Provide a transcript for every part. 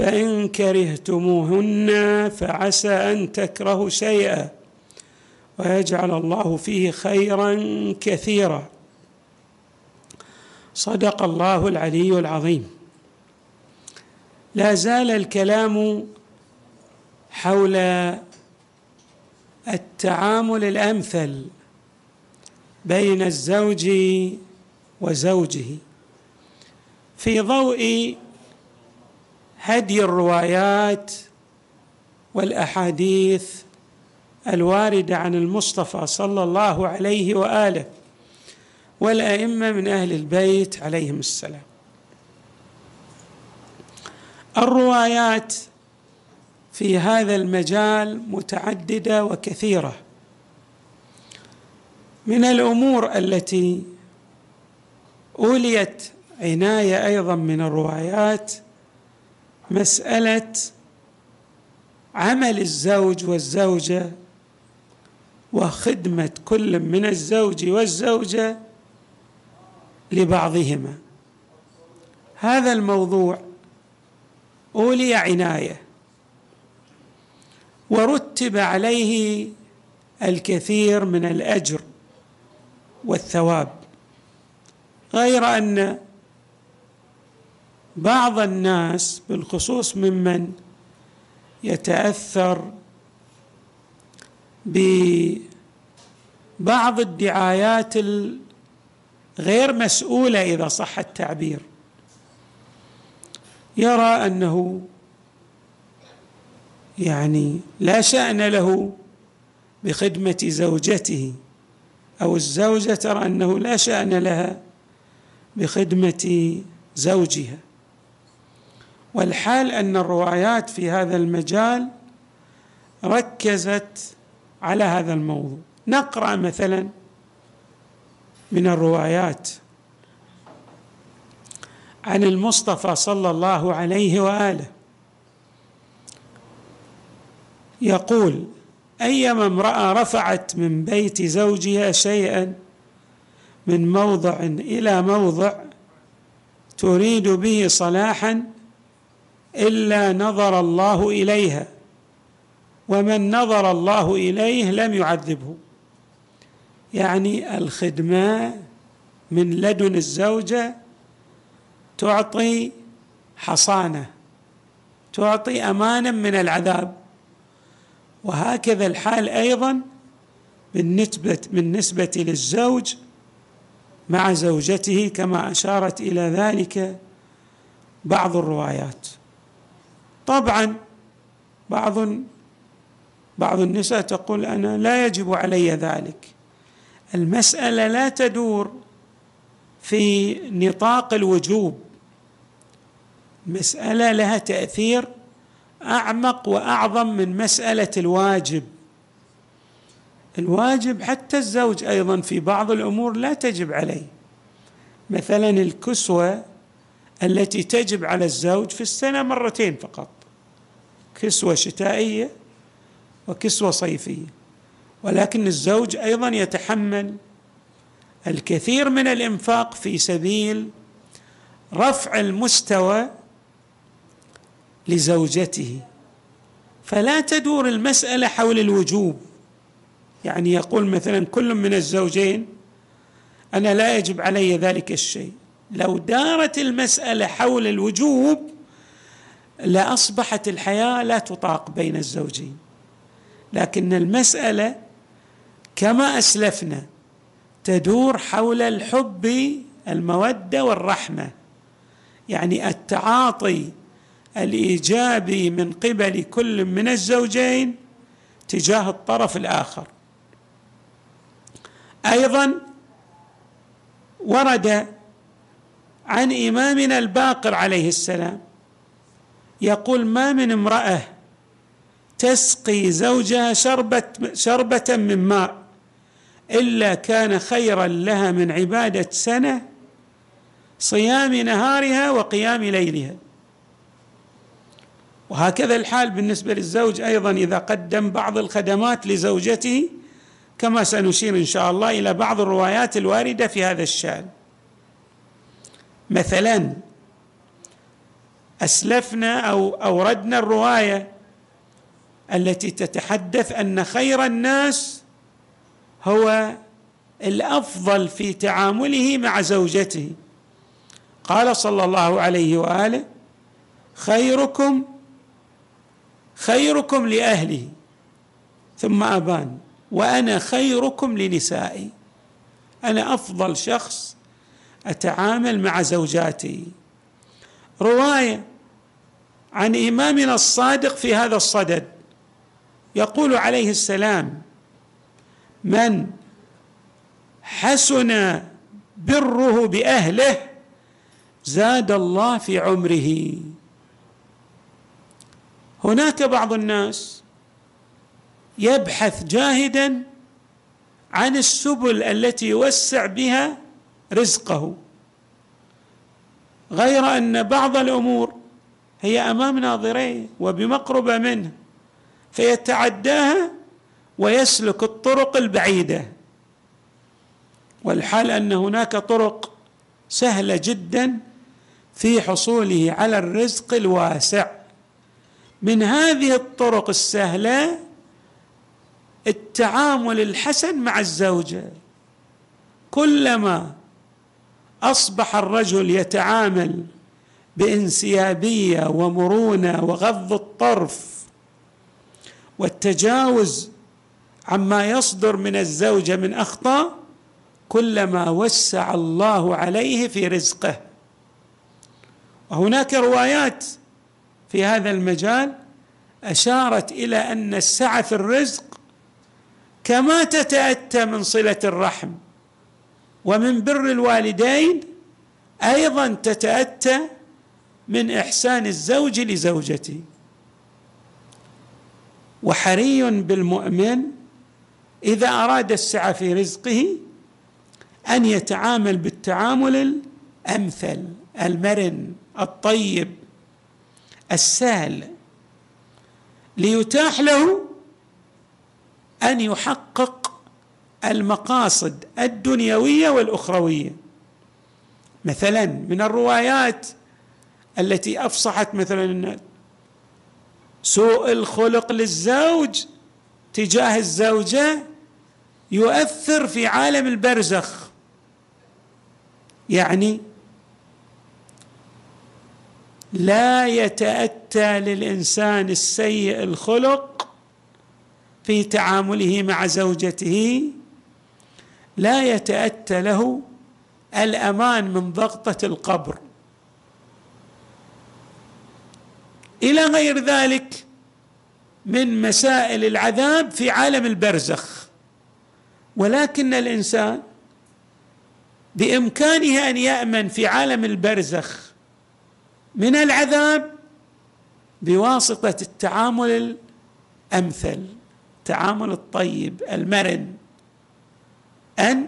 فإن كرهتموهن فعسى أن تكرهوا شيئا ويجعل الله فيه خيرا كثيرا. صدق الله العلي العظيم. لا زال الكلام حول التعامل الأمثل بين الزوج وزوجه في ضوء هدي الروايات والأحاديث الواردة عن المصطفى صلى الله عليه وآله والأئمة من أهل البيت عليهم السلام. الروايات في هذا المجال متعددة وكثيرة. من الأمور التي أوليت عناية أيضا من الروايات مسألة عمل الزوج والزوجة وخدمة كل من الزوج والزوجة لبعضهما. هذا الموضوع أولي عناية ورتب عليه الكثير من الأجر والثواب غير أن بعض الناس بالخصوص ممن يتأثر ببعض الدعايات الغير مسؤولة إذا صح التعبير. يرى أنه يعني لا شأن له بخدمة زوجته أو الزوجة ترى أنه لا شأن لها بخدمة زوجها. والحال أن الروايات في هذا المجال ركزت على هذا الموضوع. نقرأ مثلا من الروايات عن المصطفى صلى الله عليه وآله. يقول أيما امرأة رفعت من بيت زوجها شيئا من موضع إلى موضع تريد به صلاحا إلا نظر الله إليها ومن نظر الله إليه لم يعذبه. يعني الخدمة من لدن الزوجة تعطي حصانة تعطي امانا من العذاب. وهكذا الحال أيضا بالنسبة بالنسبة للزوج مع زوجته كما أشارت إلى ذلك بعض الروايات. طبعا بعض بعض النساء تقول أنا لا يجب علي ذلك. المسألة لا تدور في نطاق الوجوب. مسألة لها تأثير أعمق وأعظم من مسألة الواجب. الواجب حتى الزوج أيضا في بعض الأمور لا تجب عليه. مثلا الكسوة التي تجب على الزوج في السنة مرتين فقط. كسوة شتائية وكسوة صيفية. ولكن الزوج أيضا يتحمل الكثير من الإنفاق في سبيل رفع المستوى لزوجته. فلا تدور المسألة حول الوجوب. يعني يقول مثلا كل من الزوجين أنا لا يجب علي ذلك الشيء. لو دارت المسألة حول الوجوب لأصبحت الحياة لا تطاق بين الزوجين. لكن المسألة كما أسلفنا تدور حول الحب المودة والرحمة. يعني التعاطي الإيجابي من قبل كل من الزوجين تجاه الطرف الآخر. أيضا ورد عن إمامنا الباقر عليه السلام. يقول ما من امرأة تسقي زوجها شربة شربة من ماء إلا كان خيرا لها من عبادة سنة صيام نهارها وقيام ليلها. وهكذا الحال بالنسبة للزوج أيضا إذا قدم بعض الخدمات لزوجته كما سنشير إن شاء الله إلى بعض الروايات الواردة في هذا الشأن. مثلا أسلفنا أو أوردنا الرواية التي تتحدث أن خير الناس هو الأفضل في تعامله مع زوجته. قال صلى الله عليه وآله خيركم خيركم لأهله ثم أبان وأنا خيركم لنسائي. أنا أفضل شخص أتعامل مع زوجاتي. رواية عن إمامنا الصادق في هذا الصدد. يقول عليه السلام من حسن بره بأهله زاد الله في عمره. هناك بعض الناس يبحث جاهدا عن السبل التي يوسع بها رزقه. غير أن بعض الأمور هي أمام ناظريه وبمقربة منه فيتعداها ويسلك الطرق البعيدة. والحال أن هناك طرق سهلة جدا في حصوله على الرزق الواسع. من هذه الطرق السهلة التعامل الحسن مع الزوجة. كلما أصبح الرجل يتعامل بانسيابية ومرونة وغض الطرف والتجاوز عما يصدر من الزوجه من أخطاء كلما وسع الله عليه في رزقه. وهناك روايات في هذا المجال أشارت إلى أن السعه في الرزق كما تتأتى من صلة الرحم. ومن بر الوالدين أيضا تتأتى من إحسان الزوج لزوجته. وحري بالمؤمن إذا أراد السعة في رزقه أن يتعامل بالتعامل الأمثل المرن الطيب السهل ليتاح له أن يحقق المقاصد الدنيوية والأخروية. مثلا من الروايات التي أفصحت مثلا سوء الخلق للزوج تجاه الزوجة يؤثر في عالم البرزخ. يعني لا يتأتى للإنسان السيء الخلق في تعامله مع زوجته لا يتأتى له الأمان من ضغطة القبر. إلى غير ذلك من مسائل العذاب في عالم البرزخ. ولكن الإنسان بإمكانه أن يأمن في عالم البرزخ من العذاب بواسطة التعامل الأمثل التعامل الطيب المرن. أن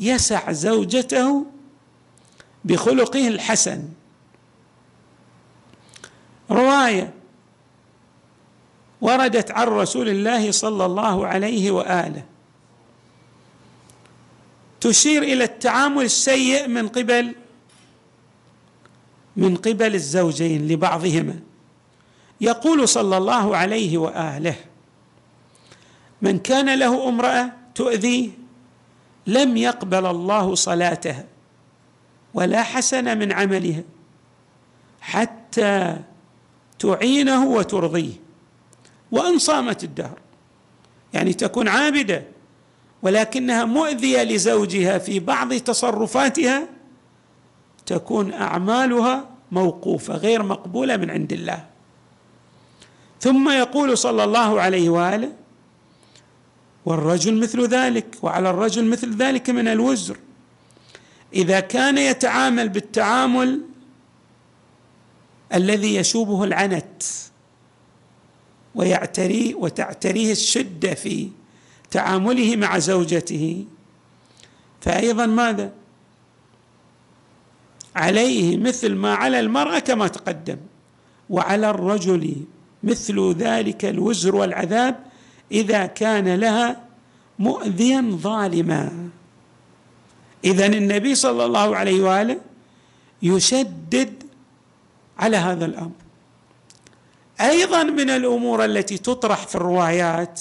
يسع زوجته بخلقه الحسن. رواية وردت عن رسول الله صلى الله عليه وآله. تشير إلى التعامل السيء من قبل من قبل الزوجين لبعضهما. يقول صلى الله عليه وآله من كان له امرأة تؤذيه لم يقبل الله صلاتها ولا حسن من عملها حتى تعينه وترضيه. وإن صامت الدهر يعني تكون عابدة ولكنها مؤذية لزوجها في بعض تصرفاتها تكون أعمالها موقوفة غير مقبولة من عند الله. ثم يقول صلى الله عليه وآله والرجل مثل ذلك وعلى الرجل مثل ذلك من الوزر. إذا كان يتعامل بالتعامل الذي يشوبه العنت ويعتري وتعتريه الشدة في تعامله مع زوجته فايضا ماذا؟ عليه مثل ما على المرأة كما تقدم وعلى الرجل مثل ذلك الوزر والعذاب إذا كان لها مؤذيا ظالما. اذا النبي صلى الله عليه وآله يشدد على هذا الأمر. أيضا من الأمور التي تطرح في الروايات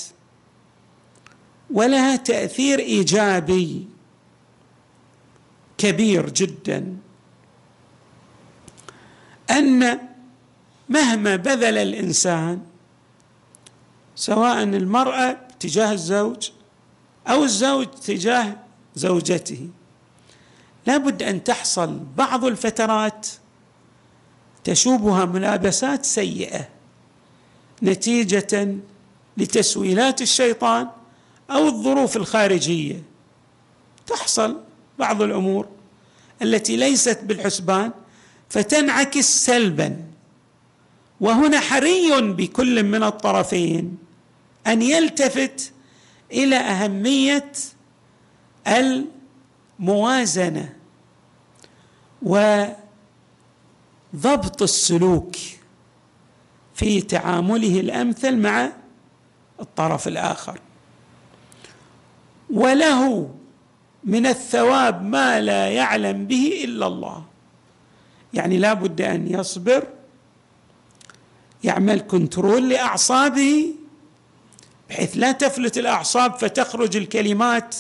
ولها تأثير إيجابي كبير جدا أن مهما بذل الإنسان سواء المرأة تجاه الزوج أو الزوج تجاه زوجته. لابد أن تحصل بعض الفترات تشوبها ملابسات سيئة نتيجة لتسويلات الشيطان أو الظروف الخارجية. تحصل بعض الأمور التي ليست بالحسبان فتنعكس سلبا. وهنا حري بكل من الطرفين. أن يلتفت إلى أهمية الموازنة وضبط السلوك في تعامله الأمثل مع الطرف الآخر. وله من الثواب ما لا يعلم به إلا الله. يعني لا بد أن يصبر يعمل كنترول لأعصابه بحيث لا تفلت الأعصاب فتخرج الكلمات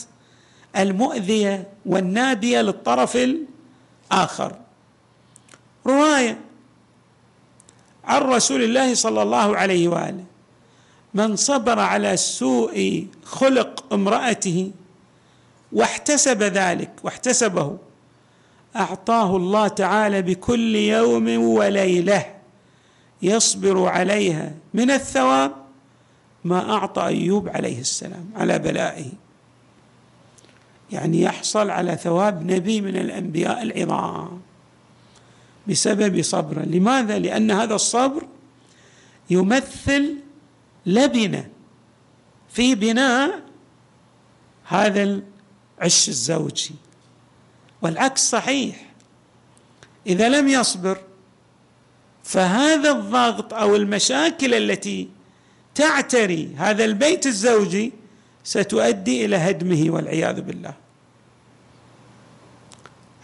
المؤذية والنابيه للطرف الآخر. رواية عن رسول الله صلى الله عليه وآله من صبر على سوء خلق امرأته واحتسب ذلك واحتسبه أعطاه الله تعالى بكل يوم وليلة يصبر عليها من الثواب ما أعطى أيوب عليه السلام على بلائه. يعني يحصل على ثواب نبي من الأنبياء العظام بسبب صبره لماذا؟ لأن هذا الصبر يمثل لبنه في بناء هذا العش الزوجي. والعكس صحيح. إذا لم يصبر فهذا الضغط أو المشاكل التي تعتري هذا البيت الزوجي ستؤدي إلى هدمه والعياذ بالله.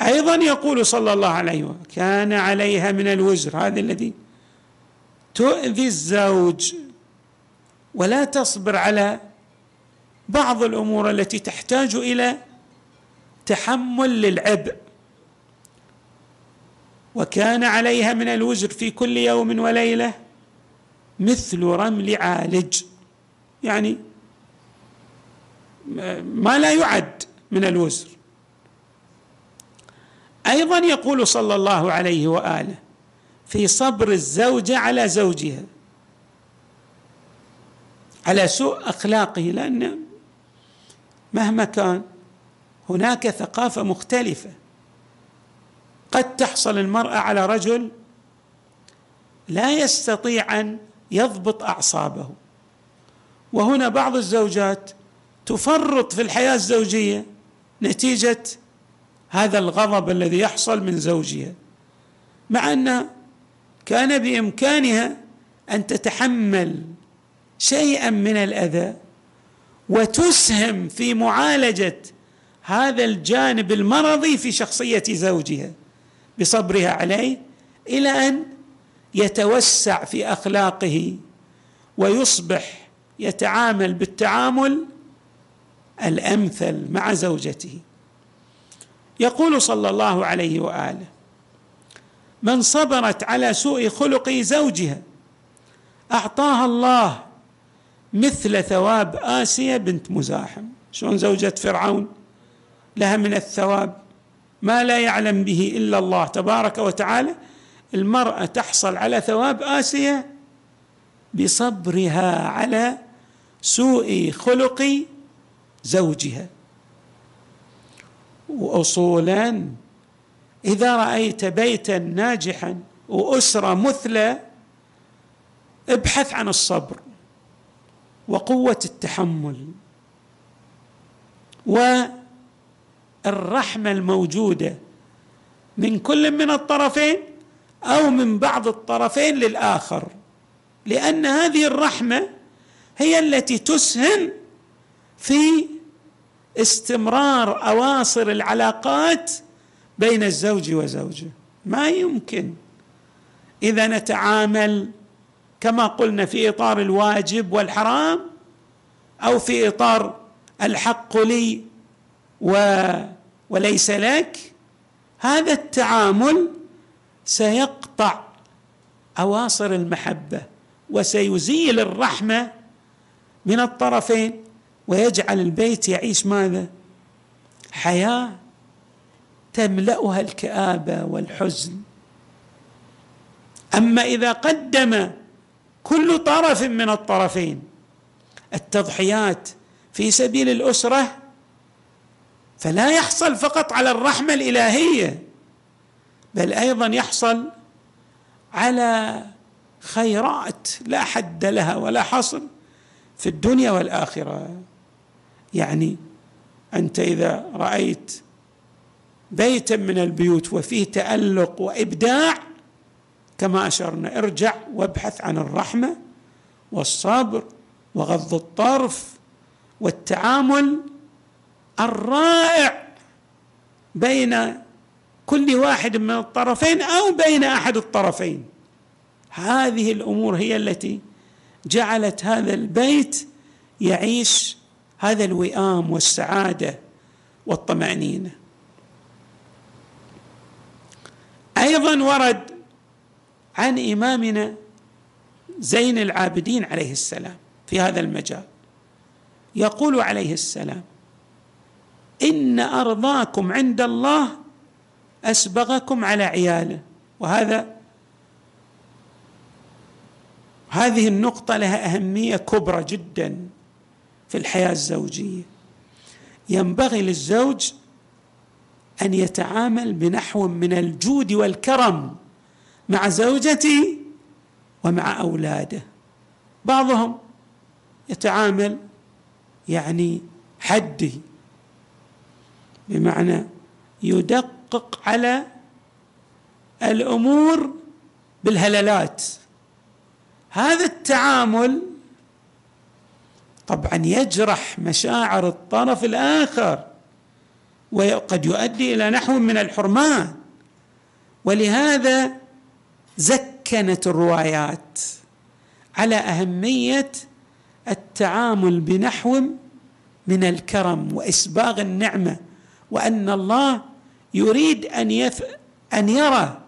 أيضا يقول صلى الله عليه وسلم كان عليها من الوزر. هذا الذي تؤذي الزوج ولا تصبر على بعض الأمور التي تحتاج إلى تحمل للعبء. وكان عليها من الوزر في كل يوم وليلة مثل رمل عالج. يعني ما لا يعد من الوزر. أيضا يقول صلى الله عليه وآله في صبر الزوجه على زوجها. على سوء أخلاقه لأن مهما كان هناك ثقافة مختلفة. قد تحصل المرأة على رجل لا يستطيع أن يضبط أعصابه. وهنا بعض الزوجات تفرط في الحياة الزوجية نتيجة هذا الغضب الذي يحصل من زوجها مع أن كان بإمكانها أن تتحمل شيئا من الأذى وتسهم في معالجة هذا الجانب المرضي في شخصية زوجها بصبرها عليه إلى أن يتوسع في أخلاقه ويصبح يتعامل بالتعامل الأمثل مع زوجته. يقول صلى الله عليه وآله من صبرت على سوء خلق زوجها أعطاها الله مثل ثواب اسيه بنت مزاحم. شلون زوجة فرعون؟ لها من الثواب ما لا يعلم به إلا الله تبارك وتعالى المرأة تحصل على ثواب آسية بصبرها على سوء خلق زوجها. واصولا إذا رأيت بيتا ناجحا وأسرة مثلى ابحث عن الصبر وقوة التحمل. والرحمة الموجودة من كل من الطرفين أو من بعض الطرفين للآخر. لأن هذه الرحمة هي التي تسهم في استمرار أواصر العلاقات بين الزوج وزوجه. ما يمكن. إذا نتعامل كما قلنا في إطار الواجب والحرام أو في إطار الحق لي و وليس لك هذا التعامل سيقطع أواصر المحبة وسيزيل الرحمة من الطرفين ويجعل البيت يعيش ماذا؟ حياة تملأها الكآبة والحزن. أما إذا قدم كل طرف من الطرفين التضحيات في سبيل الأسرة فلا يحصل فقط على الرحمة الإلهية بل أيضا يحصل على خيرات لا حد لها ولا حصر في الدنيا والآخرة. يعني أنت إذا رأيت بيتا من البيوت وفيه تألق وإبداع كما أشرنا ارجع وابحث عن الرحمة والصبر وغض الطرف والتعامل الرائع بين كل واحد من الطرفين أو بين أحد الطرفين. هذه الأمور هي التي جعلت هذا البيت يعيش هذا الوئام والسعادة والطمأنينة. أيضا ورد عن إمامنا زين العابدين عليه السلام في هذا المجال. يقول عليه السلام إن أرضاكم عند الله أسبغكم على عياله. وهذا هذه النقطة لها أهمية كبرى جدا في الحياة الزوجية. ينبغي للزوج أن يتعامل بنحو من الجود والكرم مع زوجته ومع أولاده. بعضهم يتعامل يعني حده بمعنى يدقق على الأمور بالهللات. هذا التعامل طبعا يجرح مشاعر الطرف الآخر وقد يؤدي إلى نحو من الحرمان. ولهذا زكنت الروايات على أهمية التعامل بنحو من الكرم وإسباغ النعمة وأن الله يريد أن يف أن يرى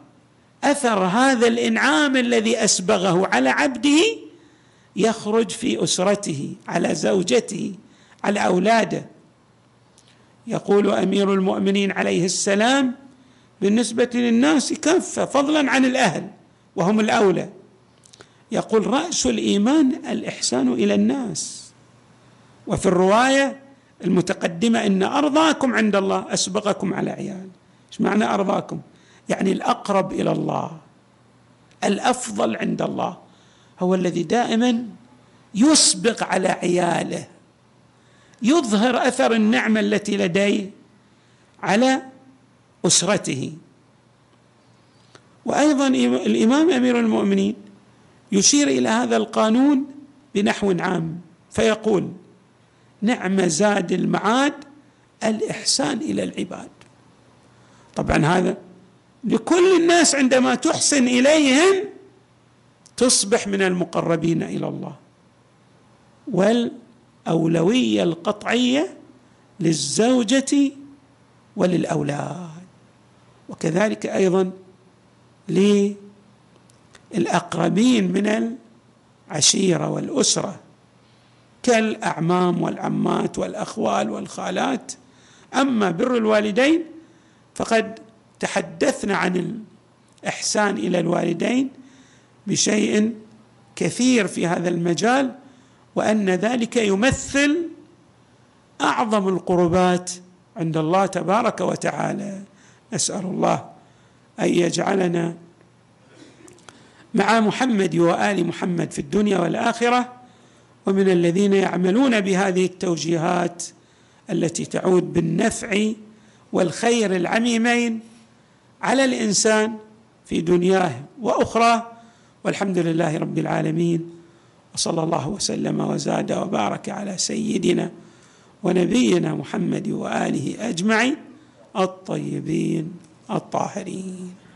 أثر هذا الإنعام الذي أسبغه على عبده يخرج في أسرته على زوجته على أولاده. يقول أمير المؤمنين عليه السلام بالنسبة للناس كافه فضلا عن الأهل وهم الأولى. يقول رأس الإيمان الإحسان إلى الناس. وفي الرواية المتقدمة إن أرضاكم عند الله اسبقكم على عيال. إيش معنى أرضاكم؟ يعني الأقرب إلى الله الأفضل عند الله. هو الذي دائما يسبق على عياله يظهر أثر النعمة التي لديه على أسرته. وأيضا الإمام أمير المؤمنين يشير إلى هذا القانون بنحو عام فيقول نعم زاد المعاد الإحسان إلى العباد. طبعا هذا لكل الناس عندما تحسن إليهم تصبح من المقربين إلى الله. والأولوية القطعية للزوجة وللأولاد. وكذلك أيضا للأقربين من العشيرة والأسرة. كالأعمام والعمات والأخوال والخالات. أما بر الوالدين فقد تحدثنا عن الإحسان إلى الوالدين بشيء كثير في هذا المجال وأن ذلك يمثل أعظم القربات عند الله تبارك وتعالى. نسال الله أن يجعلنا مع محمد وآل محمد في الدنيا والآخرة ومن الذين يعملون بهذه التوجيهات التي تعود بالنفع والخير العميمين على الإنسان في دنياه وأخرى. والحمد لله رب العالمين وصلى الله وسلم وزاد وبارك على سيدنا ونبينا محمد وآله أجمعين الطيبين الطاهرين.